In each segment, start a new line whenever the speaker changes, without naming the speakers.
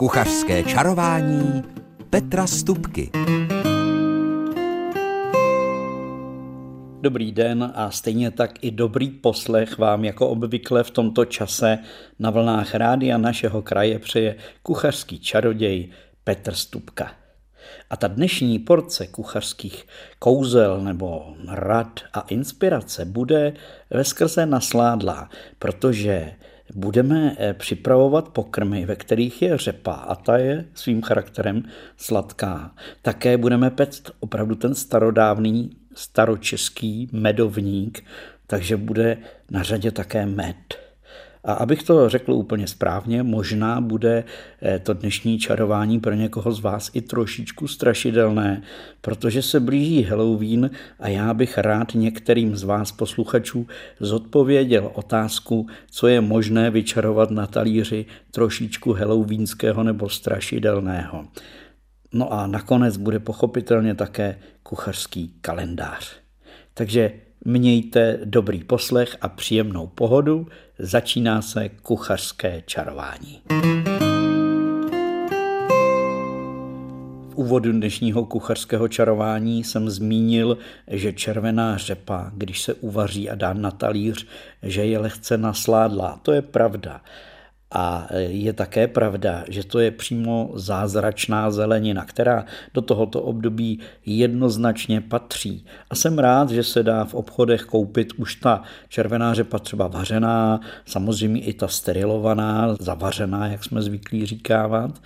Kuchařské čarování Petra Stupky.
Dobrý den a stejně tak i dobrý poslech vám jako obvykle v tomto čase na vlnách rádia našeho kraje přeje kuchařský čaroděj Petr Stupka. A ta dnešní porce kuchařských kouzel nebo rad a inspirace bude ve skrze nasládlá, protože budeme eh, připravovat pokrmy, ve kterých je řepa a ta je svým charakterem sladká. Také budeme pect opravdu ten starodávný staročeský medovník, takže bude na řadě také med. A abych to řekl úplně správně, možná bude eh, to dnešní čarování pro někoho z vás i trošičku strašidelné, protože se blíží Halloween a já bych rád některým z vás posluchačů zodpověděl otázku, co je možné vyčarovat na talíři trošičku halloweenského nebo strašidelného. No a nakonec bude pochopitelně také kuchařský kalendář. Takže mějte dobrý poslech a příjemnou pohodu. Začíná se kuchařské čarování. V úvodu dnešního kuchařského čarování jsem zmínil, že červená řepa, když se uvaří a dá na talíř, že je lehce nasládlá. To je pravda. A je také pravda, že to je přímo zázračná zelenina, která do tohoto období jednoznačně patří. A jsem rád, že se dá v obchodech koupit už ta červená řepa třeba vařená, samozřejmě i ta sterilovaná, zavařená, jak jsme zvyklí říkávat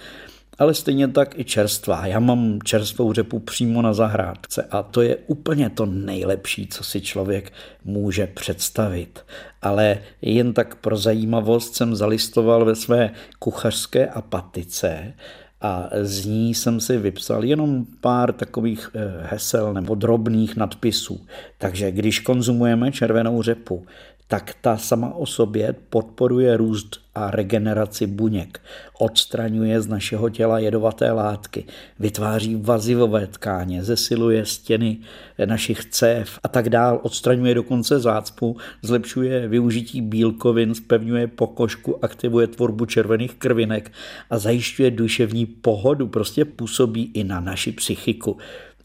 ale stejně tak i čerstvá. Já mám čerstvou řepu přímo na zahrádce a to je úplně to nejlepší, co si člověk může představit. Ale jen tak pro zajímavost jsem zalistoval ve své kuchařské apatice a z ní jsem si vypsal jenom pár takových eh, hesel nebo drobných nadpisů. Takže když konzumujeme červenou řepu, tak ta sama o sobě podporuje růst a regeneraci buněk, odstraňuje z našeho těla jedovaté látky, vytváří vazivové tkáně, zesiluje stěny našich cév a tak dál, odstraňuje dokonce zácpu, zlepšuje využití bílkovin, spevňuje pokožku, aktivuje tvorbu červených krvinek a zajišťuje duševní pohodu, prostě působí i na naši psychiku.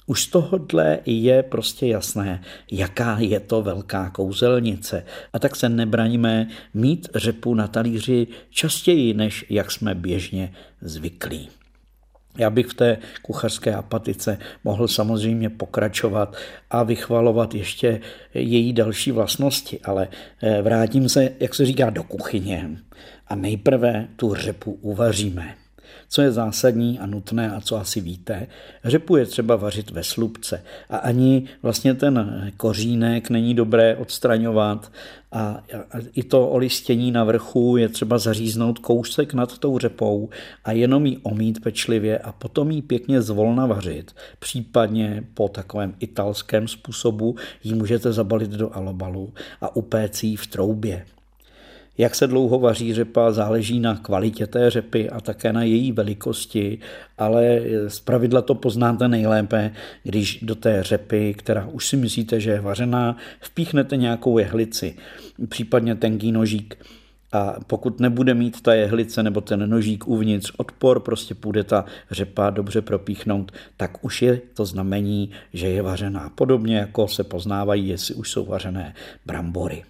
Už z tohohle je prostě jasné, jaká je to velká kouzelnice. A tak se nebraníme mít řepu na talíři častěji, než jak jsme běžně zvyklí. Já bych v té kuchařské apatice mohl samozřejmě pokračovat a vychvalovat ještě její další vlastnosti, ale eh, vrátím se, jak se říká, do kuchyně a nejprve tu řepu uvaříme. Co je zásadní a nutné a co asi víte, řepu je třeba vařit ve slupce a ani vlastně ten kořínek není dobré odstraňovat a i to olistění na vrchu je třeba zaříznout kousek nad tou řepou a jenom ji omít pečlivě a potom ji pěkně zvolna vařit. Případně po takovém italském způsobu ji můžete zabalit do alobalu a upéct ji v troubě. Jak se dlouho vaří řepa, záleží na kvalitě té řepy a také na její velikosti, ale z pravidla to poznáte nejlépe, když do té řepy, která už si myslíte, že je vařená, vpíchnete nějakou jehlici, případně tenký nožík. A pokud nebude mít ta jehlice nebo ten nožík uvnitř odpor, prostě půjde ta řepa dobře propíchnout, tak už je to znamení, že je vařená. Podobně jako se poznávají, jestli už jsou vařené brambory.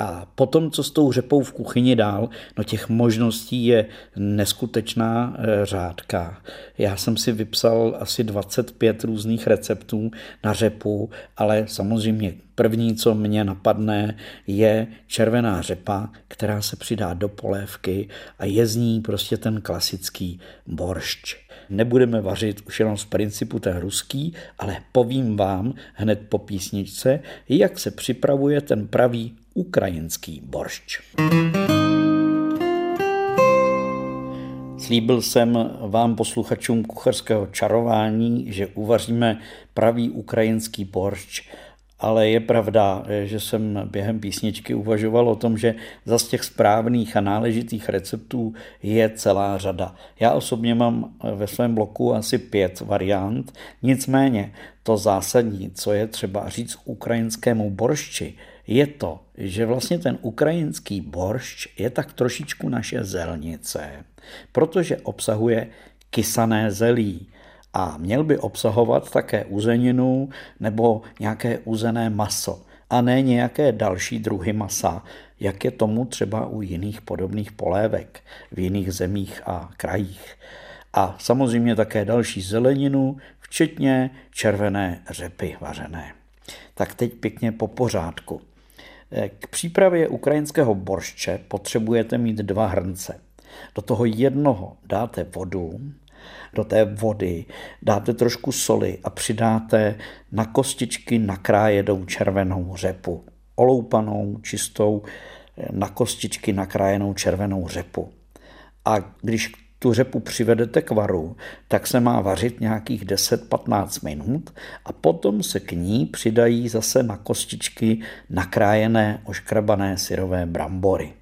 A potom, co s tou řepou v kuchyni dál, no těch možností je neskutečná eh, řádka. Já jsem si vypsal asi 25 různých receptů na řepu, ale samozřejmě první, co mě napadne, je červená řepa, která se přidá do polévky a je z ní prostě ten klasický boršč. Nebudeme vařit už jenom z principu ten ruský, ale povím vám hned po písničce, jak se připravuje ten pravý ukrajinský boršč. Slíbil jsem vám posluchačům kucharského čarování, že uvaříme pravý ukrajinský boršč ale je pravda, že jsem během písničky uvažoval o tom, že za těch správných a náležitých receptů je celá řada. Já osobně mám ve svém bloku asi pět variant, nicméně to zásadní, co je třeba říct ukrajinskému boršči, je to, že vlastně ten ukrajinský boršč je tak trošičku naše zelnice, protože obsahuje kysané zelí a měl by obsahovat také uzeninu nebo nějaké uzené maso a ne nějaké další druhy masa, jak je tomu třeba u jiných podobných polévek v jiných zemích a krajích. A samozřejmě také další zeleninu, včetně červené řepy vařené. Tak teď pěkně po pořádku. K přípravě ukrajinského boršče potřebujete mít dva hrnce. Do toho jednoho dáte vodu, do té vody dáte trošku soli a přidáte na kostičky nakrájenou červenou řepu. Oloupanou, čistou, na kostičky nakrájenou červenou řepu. A když tu řepu přivedete k varu, tak se má vařit nějakých 10-15 minut a potom se k ní přidají zase na kostičky nakrájené oškrabané syrové brambory.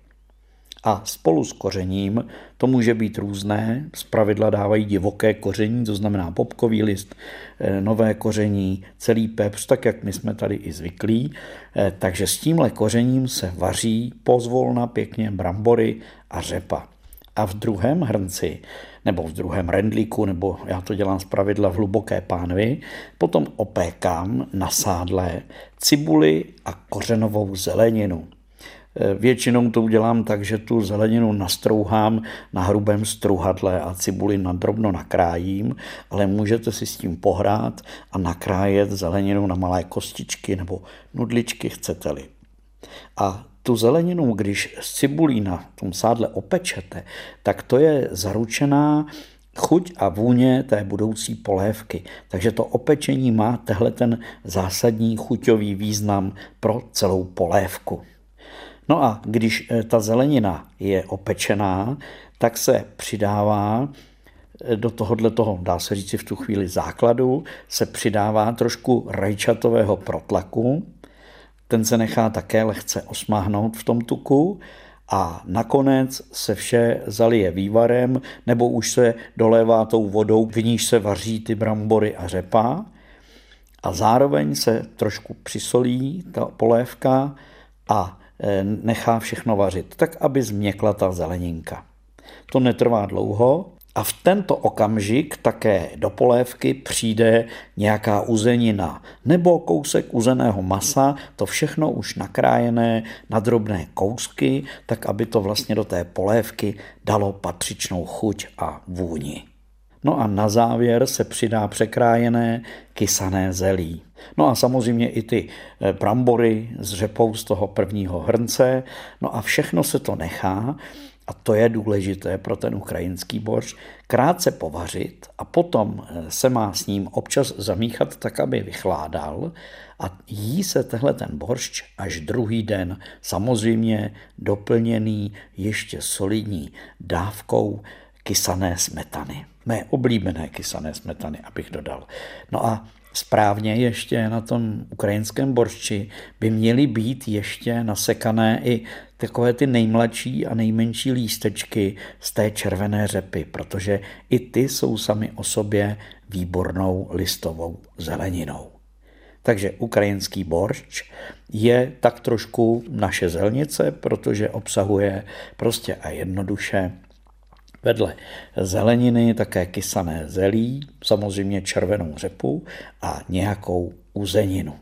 A spolu s kořením to může být různé. Z pravidla dávají divoké koření, to znamená popkový list, eh, nové koření, celý pepř, tak jak my jsme tady i zvyklí. Eh, takže s tímhle kořením se vaří pozvolna pěkně brambory a řepa. A v druhém hrnci, nebo v druhém rendlíku, nebo já to dělám z pravidla v hluboké pánvi, potom opékám na sádle cibuli a kořenovou zeleninu. Eh, většinou to udělám tak, že tu zeleninu nastrouhám na hrubém struhadle a cibuli nadrobno nakrájím, ale můžete si s tím pohrát a nakrájet zeleninu na malé kostičky nebo nudličky, chcete-li. A tu zeleninu, když z cibulí na tom sádle opečete, tak to je zaručená chuť a vůně té budoucí polévky. Takže to opečení má tehle ten zásadní chuťový význam pro celou polévku. No a když eh, ta zelenina je opečená, tak se přidává eh, do tohohle toho, dá se říci v tu chvíli základu, se přidává trošku rajčatového protlaku, ten se nechá také lehce osmáhnout v tom tuku a nakonec se vše zalije vývarem nebo už se dolévá tou vodou, v níž se vaří ty brambory a řepa a zároveň se trošku přisolí ta polévka a Eh, nechá všechno vařit, tak aby změkla ta zeleninka. To netrvá dlouho a v tento okamžik také do polévky přijde nějaká uzenina nebo kousek uzeného masa, to všechno už nakrájené na drobné kousky, tak aby to vlastně do té polévky dalo patřičnou chuť a vůni. No a na závěr se přidá překrájené kysané zelí. No a samozřejmě i ty eh, brambory s řepou z toho prvního hrnce. No a všechno se to nechá, a to je důležité pro ten ukrajinský borš, krátce povařit a potom eh, se má s ním občas zamíchat tak, aby vychládal a jí se tehle ten boršč až druhý den, samozřejmě doplněný ještě solidní dávkou kysané smetany. Mé oblíbené kysané smetany, abych dodal. No a správně ještě na tom ukrajinském boršči by měly být ještě nasekané i takové ty nejmladší a nejmenší lístečky z té červené řepy, protože i ty jsou sami o sobě výbornou listovou zeleninou. Takže ukrajinský boršč je tak trošku naše zelnice, protože obsahuje prostě a jednoduše Vedle zeleniny také kysané zelí, samozřejmě červenou řepu a nějakou uzeninu.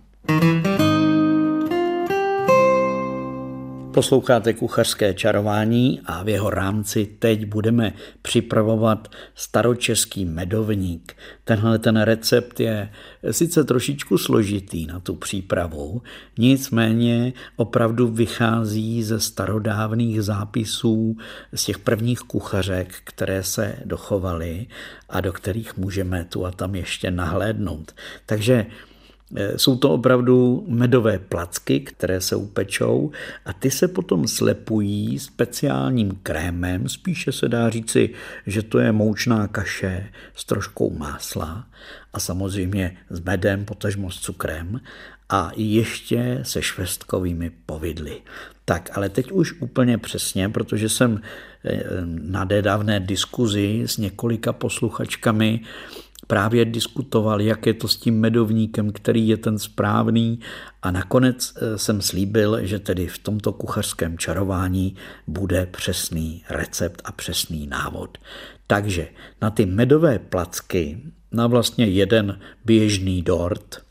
Posloucháte kuchařské čarování a v jeho rámci teď budeme připravovat staročeský medovník. Tenhle ten recept je sice trošičku složitý na tu přípravu, nicméně opravdu vychází ze starodávných zápisů z těch prvních kuchařek, které se dochovaly a do kterých můžeme tu a tam ještě nahlédnout. Takže jsou to opravdu medové placky, které se upečou a ty se potom slepují speciálním krémem, spíše se dá říci, že to je moučná kaše s troškou másla a samozřejmě s medem, potažmo s cukrem a ještě se švestkovými povidly. Tak, ale teď už úplně přesně, protože jsem eh, na nedávné diskuzi s několika posluchačkami právě diskutoval, jak je to s tím medovníkem, který je ten správný a nakonec eh, jsem slíbil, že tedy v tomto kuchařském čarování bude přesný recept a přesný návod. Takže na ty medové placky, na vlastně jeden běžný dort,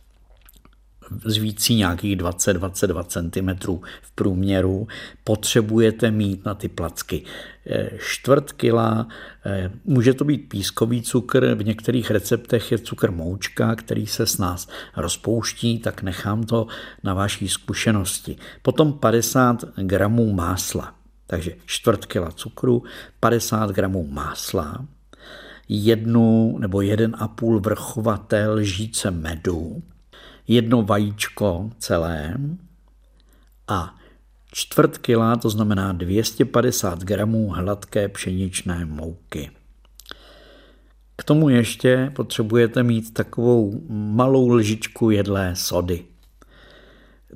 z vící nějakých 20-22 cm v průměru potřebujete mít na ty placky eh, čtvrt kila, eh, může to být pískový cukr, v některých receptech je cukr moučka, který se s nás rozpouští, tak nechám to na vaší zkušenosti. Potom 50 gramů másla, takže čtvrt kila cukru, 50 gramů másla, jednu nebo jeden a půl vrchovaté lžíce medu, jedno vajíčko celé a čtvrt kila, to znamená 250 gramů hladké pšeničné mouky. K tomu ještě potřebujete mít takovou malou lžičku jedlé sody.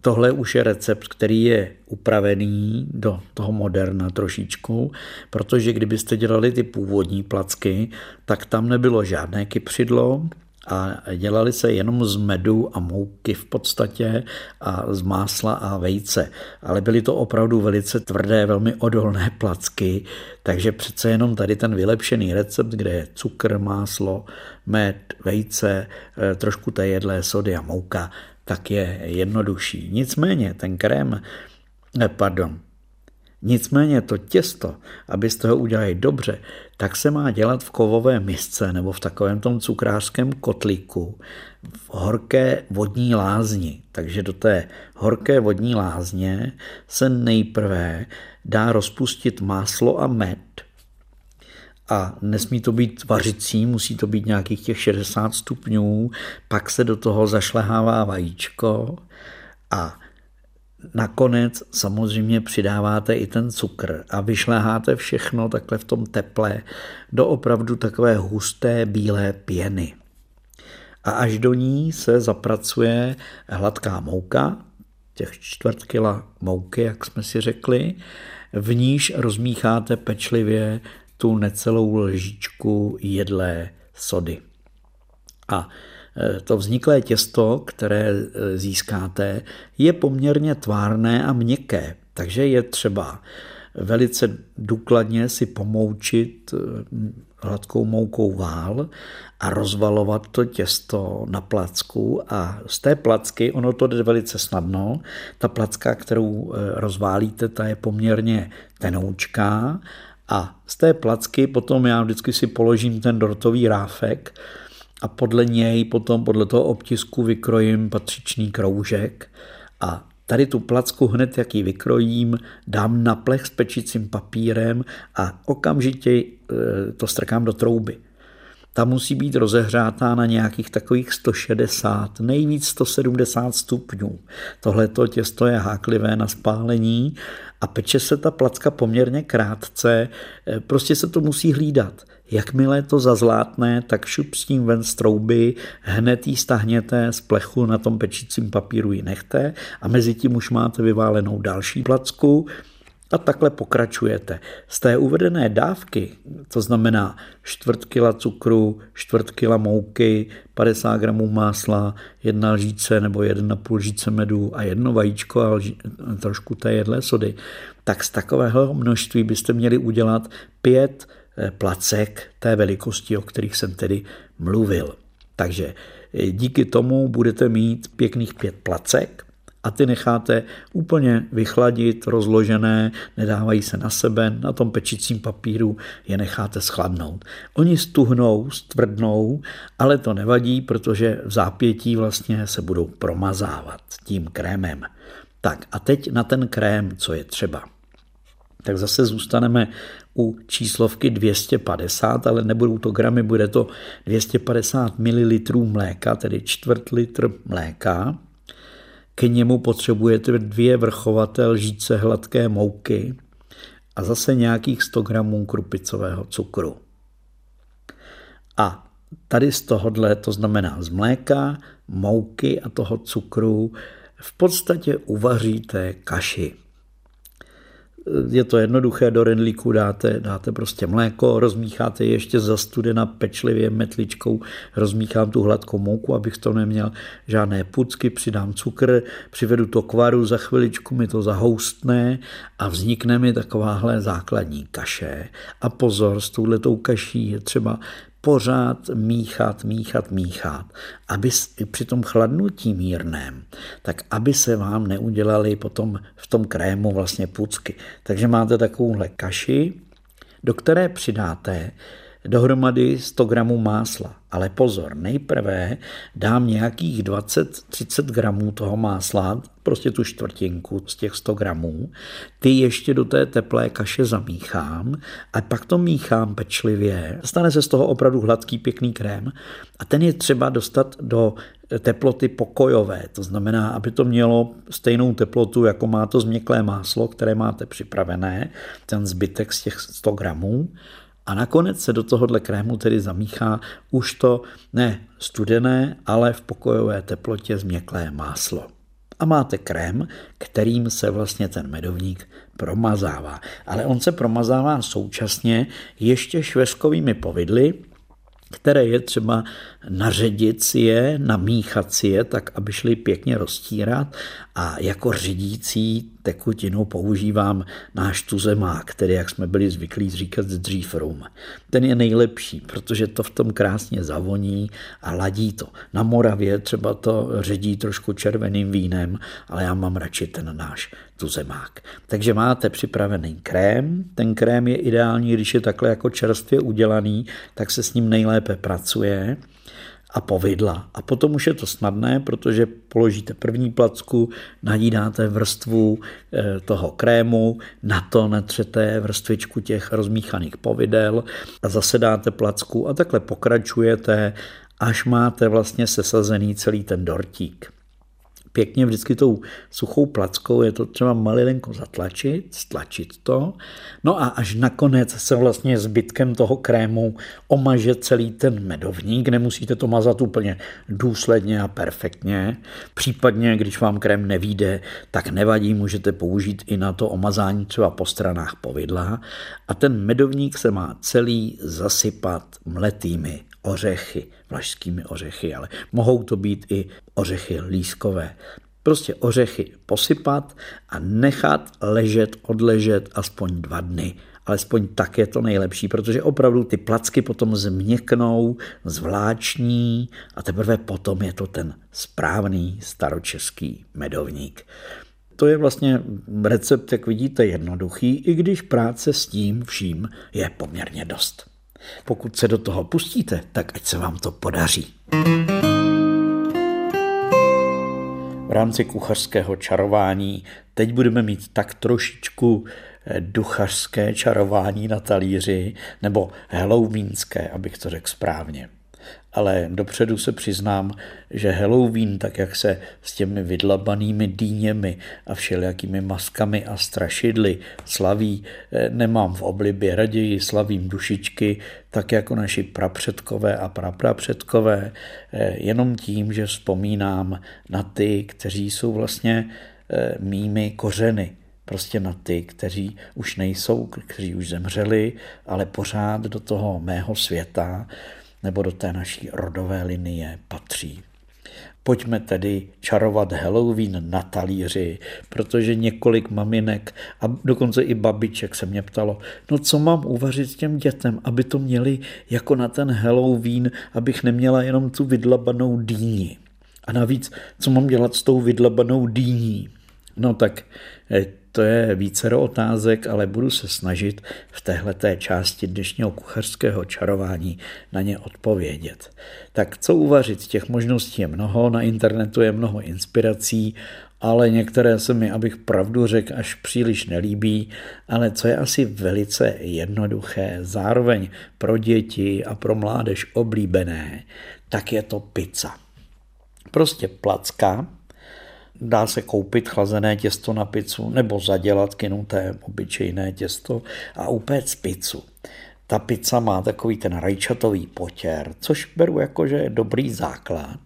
Tohle už je recept, který je upravený do toho moderna trošičku, protože kdybyste dělali ty původní placky, tak tam nebylo žádné kypřidlo, a dělali se jenom z medu a mouky v podstatě a z másla a vejce. Ale byly to opravdu velice tvrdé, velmi odolné placky, takže přece jenom tady ten vylepšený recept, kde je cukr, máslo, med, vejce, eh, trošku té jedlé sody a mouka, tak je jednodušší. Nicméně ten krém, eh, pardon, Nicméně to těsto, abyste ho udělali dobře, tak se má dělat v kovové misce nebo v takovém tom cukrářském kotlíku v horké vodní lázni. Takže do té horké vodní lázně se nejprve dá rozpustit máslo a med. A nesmí to být vařicí, musí to být nějakých těch 60 stupňů, pak se do toho zašlehává vajíčko a Nakonec samozřejmě přidáváte i ten cukr a vyšleháte všechno takhle v tom teple do opravdu takové husté bílé pěny. A až do ní se zapracuje hladká mouka, těch čtvrt kila mouky, jak jsme si řekli, v níž rozmícháte pečlivě tu necelou lžičku jedlé sody. A to vzniklé těsto, které eh, získáte, je poměrně tvárné a měkké, takže je třeba velice důkladně si pomoučit eh, hladkou moukou vál a rozvalovat to těsto na placku. A z té placky, ono to jde velice snadno, ta placka, kterou rozválíte, ta je poměrně tenoučká. A z té placky potom já vždycky si položím ten dortový ráfek, a podle něj potom podle toho obtisku vykrojím patřičný kroužek a Tady tu placku hned, jak ji vykrojím, dám na plech s pečicím papírem a okamžitě e, to strkám do trouby. Ta musí být rozehřátá na nějakých takových 160, nejvíc 170 stupňů. Tohle těsto je háklivé na spálení a peče se ta placka poměrně krátce, e, prostě se to musí hlídat. Jakmile to zazlátne, tak šup s tím ven z trouby, hned ji stahněte z plechu, na tom pečícím papíru ji nechte a mezi tím už máte vyválenou další placku a takhle pokračujete. Z té uvedené dávky, to znamená čtvrt kila cukru, čtvrt kila mouky, 50 gramů másla, jedna lžíce nebo jedna půl lžíce medu a jedno vajíčko a lží, trošku té jedlé sody, tak z takového množství byste měli udělat pět Eh, placek té velikosti, o kterých jsem tedy mluvil. Takže eh, díky tomu budete mít pěkných pět placek a ty necháte úplně vychladit, rozložené, nedávají se na sebe, na tom pečícím papíru je necháte schladnout. Oni stuhnou, stvrdnou, ale to nevadí, protože v zápětí vlastně se budou promazávat tím krémem. Tak a teď na ten krém, co je třeba tak zase zůstaneme u číslovky 250, ale nebudou to gramy, bude to 250 ml mléka, tedy čtvrt litr mléka. K němu potřebujete dvě vrchovaté lžíce hladké mouky a zase nějakých 100 gramů krupicového cukru. A tady z tohohle, to znamená z mléka, mouky a toho cukru, v podstatě uvaříte kaši. Je to jednoduché, do rendlíku dáte, dáte prostě mléko, rozmícháte ještě za studena pečlivě metličkou, rozmíchám tu hladkou mouku, abych to neměl žádné pucky, přidám cukr, přivedu to k varu, za chviličku mi to zahoustne a vznikne mi takováhle základní kaše. A pozor, s touhletou kaší je třeba pořád míchat, míchat, míchat, aby při tom chladnutí mírném, tak aby se vám neudělali potom v tom krému vlastně pucky. Takže máte takovouhle kaši, do které přidáte dohromady 100 gramů másla. Ale pozor, nejprve dám nějakých 20-30 gramů toho másla, prostě tu čtvrtinku z těch 100 gramů, ty ještě do té teplé kaše zamíchám a pak to míchám pečlivě. Stane se z toho opravdu hladký, pěkný krém a ten je třeba dostat do teploty pokojové. To znamená, aby to mělo stejnou teplotu, jako má to změklé máslo, které máte připravené, ten zbytek z těch 100 gramů. A nakonec se do tohohle krému tedy zamíchá už to ne studené, ale v pokojové teplotě změklé máslo. A máte krém, kterým se vlastně ten medovník promazává. Ale on se promazává současně ještě švestkovými povidly, které je třeba naředit si je, namíchat si je, tak aby šly pěkně roztírat a jako řídící tekutinu používám náš tuzemák, který, jak jsme byli zvyklí říkat, dřív rum. Ten je nejlepší, protože to v tom krásně zavoní a ladí to. Na Moravě třeba to ředí trošku červeným vínem, ale já mám radši ten náš tuzemák. Takže máte připravený krém. Ten krém je ideální, když je takhle jako čerstvě udělaný, tak se s ním nejlépe pracuje a povidla. A potom už je to snadné, protože položíte první placku, nadídáte vrstvu eh, toho krému, na to netřete vrstvičku těch rozmíchaných povidel a zase dáte placku a takhle pokračujete, až máte vlastně sesazený celý ten dortík pěkně vždycky tou suchou plackou je to třeba malilinko zatlačit, stlačit to. No a až nakonec se vlastně zbytkem toho krému omaže celý ten medovník. Nemusíte to mazat úplně důsledně a perfektně. Případně, když vám krém nevíde, tak nevadí, můžete použít i na to omazání třeba po stranách povidla. A ten medovník se má celý zasypat mletými ořechy, vlašskými ořechy, ale mohou to být i ořechy lískové. Prostě ořechy posypat a nechat ležet, odležet aspoň dva dny. Alespoň tak je to nejlepší, protože opravdu ty placky potom změknou, zvláční a teprve potom je to ten správný staročeský medovník. To je vlastně recept, jak vidíte, jednoduchý, i když práce s tím vším je poměrně dost. Pokud se do toho pustíte, tak ať se vám to podaří. V rámci kuchařského čarování teď budeme mít tak trošičku eh, duchařské čarování na talíři, nebo halloweenské, abych to řekl správně ale dopředu se přiznám, že Halloween, tak jak se s těmi vydlabanými dýněmi a všelijakými maskami a strašidly slaví, eh, nemám v oblibě, raději slavím dušičky, tak jako naši prapředkové a praprapředkové, eh, jenom tím, že vzpomínám na ty, kteří jsou vlastně eh, mými kořeny, prostě na ty, kteří už nejsou, kteří už zemřeli, ale pořád do toho mého světa nebo do té naší rodové linie patří. Pojďme tedy čarovat Halloween na talíři, protože několik maminek a dokonce i babiček se mě ptalo, no co mám uvařit těm dětem, aby to měli jako na ten Halloween, abych neměla jenom tu vydlabanou dýni. A navíc, co mám dělat s tou vydlabanou dýní? No tak eh, to je vícero otázek, ale budu se snažit v téhleté části dnešního kuchařského čarování na ně odpovědět. Tak co uvařit? Těch možností je mnoho, na internetu je mnoho inspirací, ale některé se mi, abych pravdu řekl, až příliš nelíbí, ale co je asi velice jednoduché, zároveň pro děti a pro mládež oblíbené, tak je to pizza. Prostě placka, Dá se koupit chlazené těsto na pizzu nebo zadělat kynuté obyčejné těsto a upéct pizzu. Ta pizza má takový ten rajčatový potěr, což beru jako, že je dobrý základ.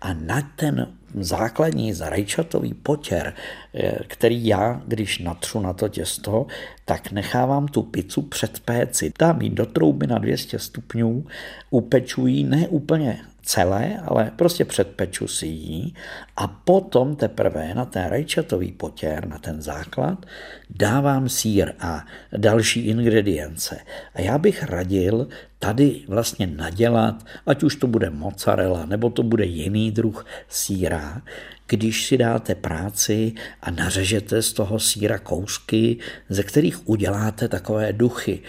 A na ten základní zarajčatový potěr, eh, který já, když natřu na to těsto, tak nechávám tu pizzu před péci. Dám ji do trouby na 200 stupňů, upeču ji ne úplně celé, ale prostě předpeču si ji a potom teprve na ten rajčatový potěr, na ten základ, dávám sír a další ingredience. A já bych radil tady vlastně nadělat, ať už to bude mozzarella, nebo to bude jiný druh síra, když si dáte práci a nařežete z toho síra kousky, ze kterých uděláte takové duchy.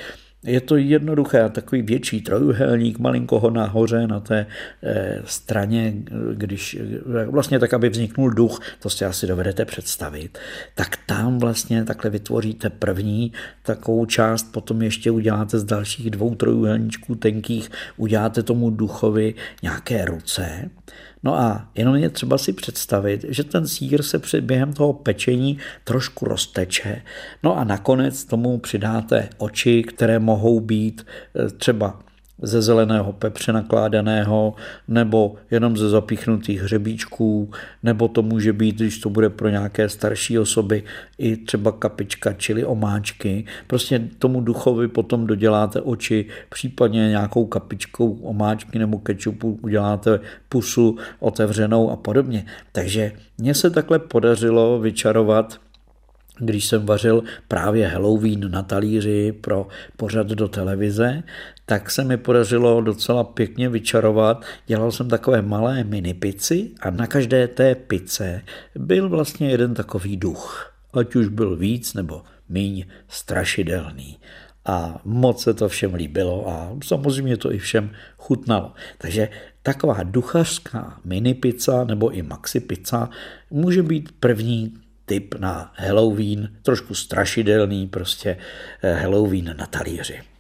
Je to jednoduché, takový větší trojuhelník, malinko ho nahoře na té e, straně, když vlastně tak, aby vzniknul duch, to si asi dovedete představit, tak tam vlastně takhle vytvoříte první takovou část, potom ještě uděláte z dalších dvou trojuhelníčků tenkých, uděláte tomu duchovi nějaké ruce, No a jenom je třeba si představit, že ten sír se před během toho pečení trošku rozteče. No a nakonec tomu přidáte oči, které mohou být eh, třeba ze zeleného pepře nakládaného, nebo jenom ze zapíchnutých hřebíčků, nebo to může být, když to bude pro nějaké starší osoby, i třeba kapička, čili omáčky. Prostě tomu duchovi potom doděláte oči, případně nějakou kapičkou omáčky nebo kečupu uděláte pusu otevřenou a podobně. Takže mně se takhle podařilo vyčarovat když jsem vařil právě Halloween na talíři pro pořad do televize, tak se mi podařilo docela pěkně vyčarovat. Dělal jsem takové malé mini pici a na každé té pice byl vlastně jeden takový duch. Ať už byl víc nebo míň strašidelný. A moc se to všem líbilo a samozřejmě to i všem chutnalo. Takže taková duchařská mini pizza nebo i maxi pizza může být první typ na Halloween, trošku strašidelný prostě eh, Halloween na talíři.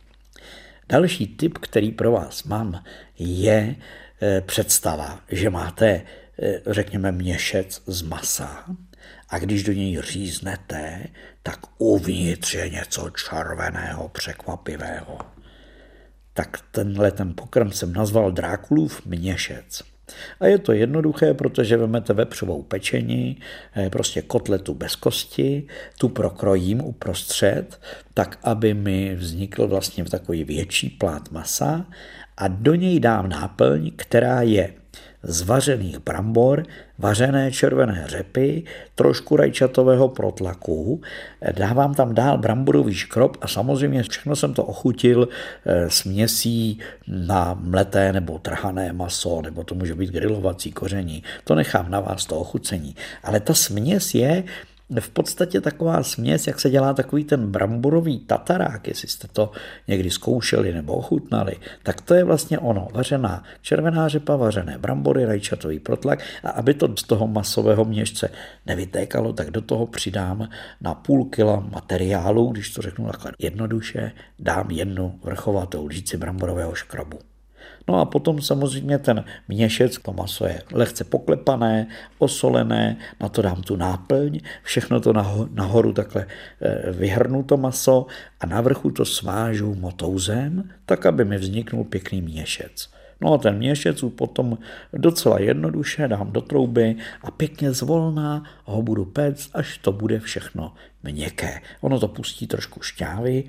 Další tip, který pro vás mám, je eh, představa, že máte, eh, řekněme, měšec z masa a když do něj říznete, tak uvnitř je něco červeného, překvapivého. Tak tenhle ten pokrm jsem nazval Drákulův měšec. A je to jednoduché, protože vezmete vepřovou pečení, eh, prostě kotletu bez kosti, tu prokrojím uprostřed, tak aby mi vznikl vlastně v takový větší plát masa a do něj dám náplň, která je z vařených brambor, vařené červené řepy, trošku rajčatového protlaku, dávám tam dál bramborový škrob a samozřejmě všechno jsem to ochutil eh, směsí na mleté nebo trhané maso, nebo to může být grilovací koření. To nechám na vás, to ochucení. Ale ta směs je v podstatě taková směs, jak se dělá takový ten bramborový tatarák, jestli jste to někdy zkoušeli nebo ochutnali, tak to je vlastně ono, vařená červená řepa, vařené brambory, rajčatový protlak a aby to z toho masového měšce nevytékalo, tak do toho přidám na půl kila materiálu, když to řeknu takhle jednoduše, dám jednu vrchovatou lžíci bramborového škrobu. No a potom samozřejmě ten měšec, to maso je lehce poklepané, osolené, na to dám tu náplň, všechno to nahoru takhle eh, vyhrnu to maso a na vrchu to svážu motouzem, tak aby mi vzniknul pěkný měšec. No a ten měšec potom docela jednoduše dám do trouby a pěkně zvolná ho budu péct, až to bude všechno měkké. Ono to pustí trošku šťávy,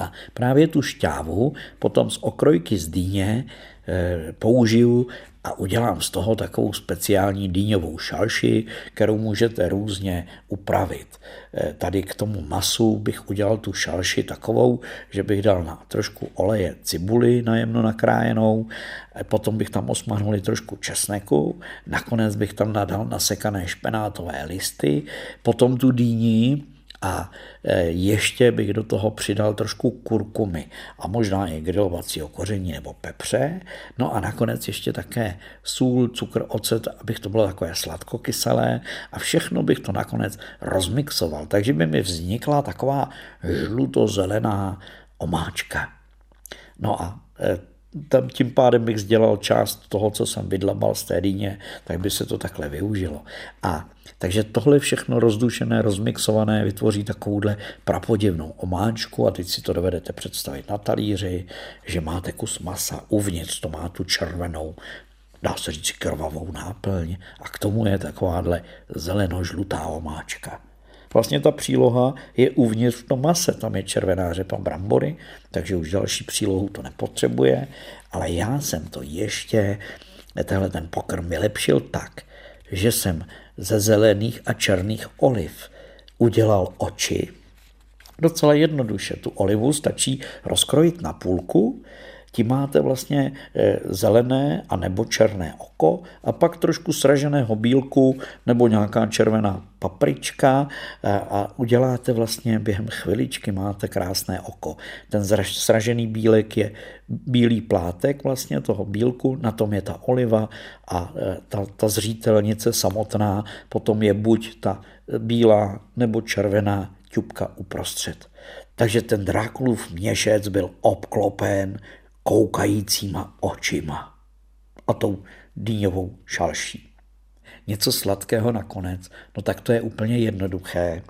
a právě tu šťávu potom z okrojky z dýně e, použiju a udělám z toho takovou speciální dýňovou šalši, kterou můžete různě upravit. E, tady k tomu masu bych udělal tu šalši takovou, že bych dal na trošku oleje cibuli najemno nakrájenou, e, potom bych tam osmahnul trošku česneku, nakonec bych tam nadal nasekané špenátové listy, potom tu dýni a e, ještě bych do toho přidal trošku kurkumy a možná i grilovacího koření nebo pepře. No a nakonec ještě také sůl, cukr, ocet, abych to bylo takové sladkokyselé a všechno bych to nakonec rozmixoval. Takže by mi vznikla taková žlutozelená omáčka. No a e, tam tím pádem bych sdělal část toho, co jsem vydlabal z té dýně, tak by se to takhle využilo. A takže tohle všechno rozdušené, rozmixované vytvoří takovouhle prapodivnou omáčku a teď si to dovedete představit na talíři, že máte kus masa, uvnitř to má tu červenou dá se říct krvavou náplň a k tomu je takováhle zeleno-žlutá omáčka. Vlastně ta příloha je uvnitř v tom mase, tam je červená řepa brambory, takže už další přílohu to nepotřebuje, ale já jsem to ještě, tenhle ten pokrm vylepšil tak, že jsem ze zelených a černých oliv udělal oči. Docela jednoduše, tu olivu stačí rozkrojit na půlku, tím máte vlastně eh, zelené a nebo černé oko a pak trošku sraženého bílku nebo nějaká červená paprička eh, a uděláte vlastně během chviličky máte krásné oko. Ten sražený bílek je bílý plátek vlastně toho bílku, na tom je ta oliva a eh, ta, ta zřítelnice samotná potom je buď ta bílá nebo červená ťupka uprostřed. Takže ten Drákulův měšec byl obklopen koukajícíma očima a tou dýňovou šalší. Něco sladkého nakonec, no tak to je úplně jednoduché.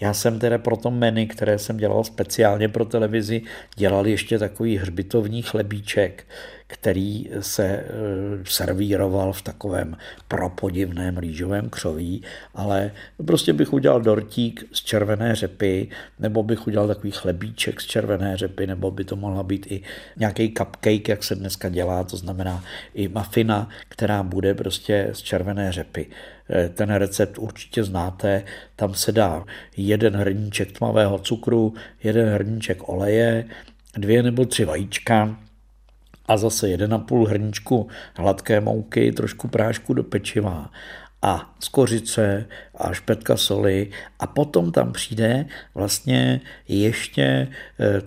Já jsem teda pro to menu, které jsem dělal speciálně pro televizi, dělal ještě takový hřbitovní chlebíček, který se eh, servíroval v takovém propodivném rýžovém křoví, ale prostě bych udělal dortík z červené řepy, nebo bych udělal takový chlebíček z červené řepy, nebo by to mohla být i nějaký cupcake, jak se dneska dělá, to znamená i mafina, která bude prostě z červené řepy. Eh, ten recept určitě znáte, tam se dá jeden hrníček tmavého cukru, jeden hrníček oleje, dvě nebo tři vajíčka, a zase 1,5 hrníčku hladké mouky, trošku prášku do pečiva a skořice a špetka soli. A potom tam přijde vlastně ještě eh,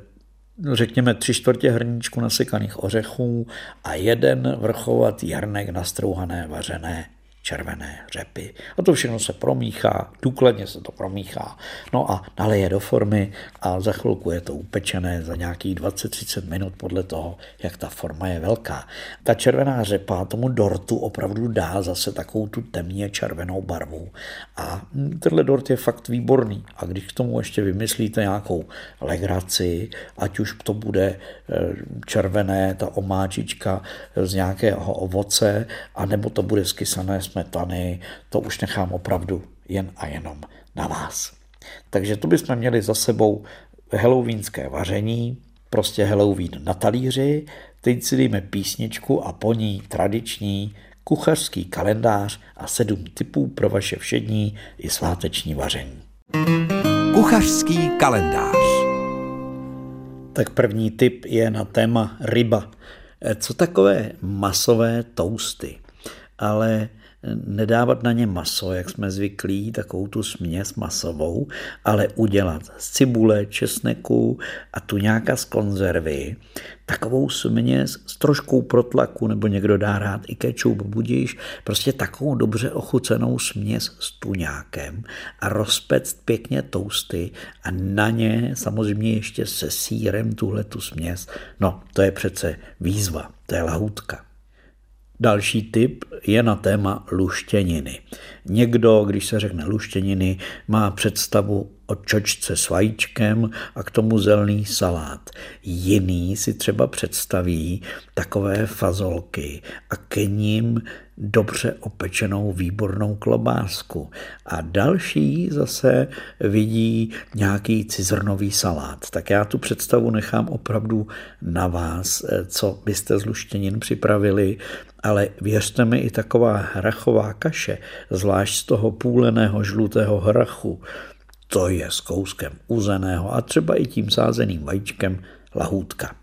řekněme tři čtvrtě hrníčku nasekaných ořechů a jeden vrchovatý hrnek nastrouhané vařené červené řepy. A to všechno se promíchá, důkladně se to promíchá. No a naleje do formy a za chvilku je to upečené za nějakých 20-30 minut podle toho, jak ta forma je velká. Ta červená řepa tomu dortu opravdu dá zase takovou tu temně červenou barvu. A tenhle dort je fakt výborný. A když k tomu ještě vymyslíte nějakou legraci, ať už to bude eh, červené, ta omáčička z nějakého ovoce, anebo to bude skysané smetany, to už nechám opravdu jen a jenom na vás. Takže to bychom měli za sebou halloweenské vaření, prostě Halloween na talíři, teď si dejme písničku a po ní tradiční kuchařský kalendář a sedm typů pro vaše všední i sváteční vaření.
Kuchařský kalendář
Tak první tip je na téma ryba. Co takové masové tousty? Ale nedávat na ně maso, jak jsme zvyklí, takovou tu směs masovou, ale udělat z cibule, česneku a tu nějaká z konzervy, takovou směs s troškou protlaku, nebo někdo dá rád i kečup, budíš, prostě takovou dobře ochucenou směs s tuňákem a rozpect pěkně tousty a na ně samozřejmě ještě se sírem tuhle tu směs. No, to je přece výzva, to je lahůdka. Další typ je na téma luštěniny. Někdo, když se řekne luštěniny, má představu o čočce s vajíčkem a k tomu zelený salát. Jiný si třeba představí takové fazolky a k ním dobře opečenou výbornou klobásku. A další zase vidí nějaký cizrnový salát. Tak já tu představu nechám opravdu na vás, co byste z luštěnin připravili, ale věřte mi, i taková hrachová kaše, zvlášť z toho půleného žlutého hrachu, to je s kouskem uzeného a třeba i tím sázeným vajíčkem lahůdka.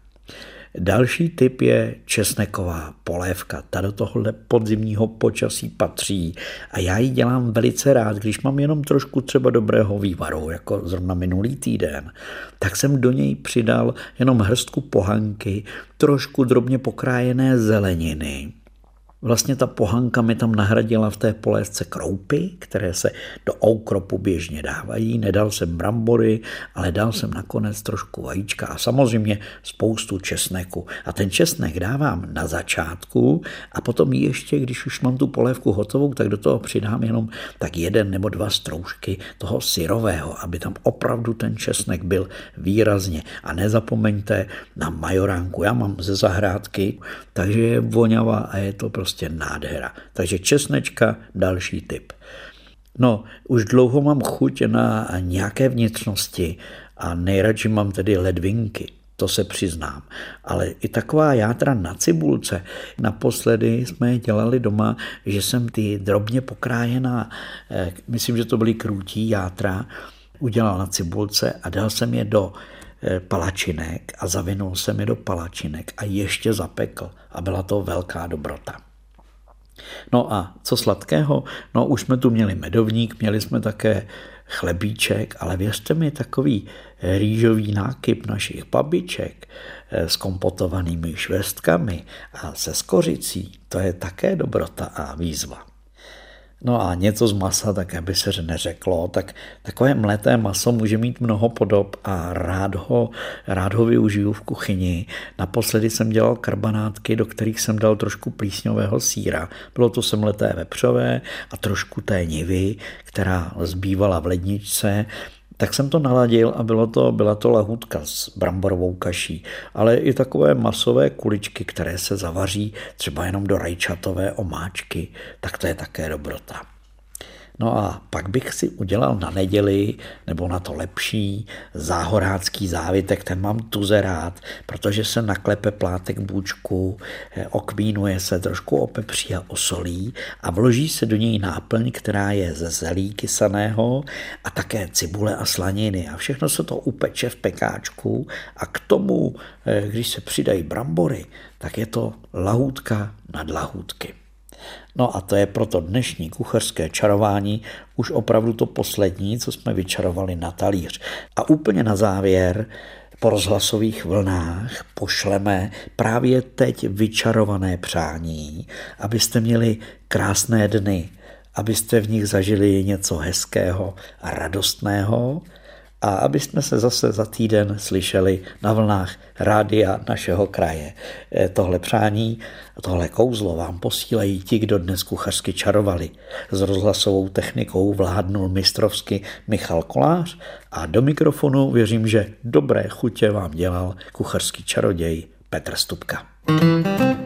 Další typ je česneková polévka. Ta do tohohle podzimního počasí patří a já ji dělám velice rád, když mám jenom trošku třeba dobrého vývaru, jako zrovna minulý týden, tak jsem do něj přidal jenom hrstku pohanky, trošku drobně pokrájené zeleniny, Vlastně ta pohanka mi tam nahradila v té polézce kroupy, které se do oukropu běžně dávají. Nedal jsem brambory, ale dal jsem nakonec trošku vajíčka a samozřejmě spoustu česneku. A ten česnek dávám na začátku a potom ještě, když už mám tu polévku hotovou, tak do toho přidám jenom tak jeden nebo dva stroužky toho syrového, aby tam opravdu ten česnek byl výrazně. A nezapomeňte na majoránku. Já mám ze zahrádky, takže je voňavá a je to prostě prostě nádhera. Takže česnečka, další typ. No, už dlouho mám chuť na nějaké vnitřnosti a nejradši mám tedy ledvinky to se přiznám. Ale i taková játra na cibulce. Naposledy jsme je dělali doma, že jsem ty drobně pokrájená, eh, myslím, že to byly krutí játra, udělal na cibulce a dal jsem je do eh, palačinek a zavinul jsem je do palačinek a ještě zapekl. A byla to velká dobrota. No a co sladkého? No už jsme tu měli medovník, měli jsme také chlebíček, ale věřte mi, takový rýžový nákyp našich babiček eh, s kompotovanými švestkami a se skořicí, to je také dobrota a výzva. No a něco z masa, tak aby se neřeklo, tak takové mleté maso může mít mnoho podob a rád ho, rád ho využiju v kuchyni. Naposledy jsem dělal karbanátky, do kterých jsem dal trošku plísňového síra. Bylo to semleté vepřové a trošku té nivy, která zbývala v ledničce tak jsem to naladil a bylo to, byla to lahůdka s bramborovou kaší, ale i takové masové kuličky, které se zavaří třeba jenom do rajčatové omáčky, tak to je také dobrota. No a pak bych si udělal na neděli, nebo na to lepší, záhorácký závitek, ten mám tuze rád, protože se naklepe plátek bůčku, eh, okmínuje se, trošku opepří a osolí a vloží se do něj náplň, která je ze zelí kysaného a také cibule a slaniny a všechno se to upeče v pekáčku a k tomu, eh, když se přidají brambory, tak je to lahůdka nad lahůdky. No a to je proto dnešní kuchařské čarování už opravdu to poslední, co jsme vyčarovali na talíř. A úplně na závěr po rozhlasových vlnách pošleme právě teď vyčarované přání, abyste měli krásné dny, abyste v nich zažili něco hezkého a radostného a aby jsme se zase za týden slyšeli na vlnách rádia našeho kraje. E, tohle přání, tohle kouzlo vám posílají ti, kdo dnes kuchařsky čarovali. S rozhlasovou technikou vládnul mistrovsky Michal Kolář a do mikrofonu věřím, že dobré chutě vám dělal kuchařský čaroděj Petr Stupka. thank you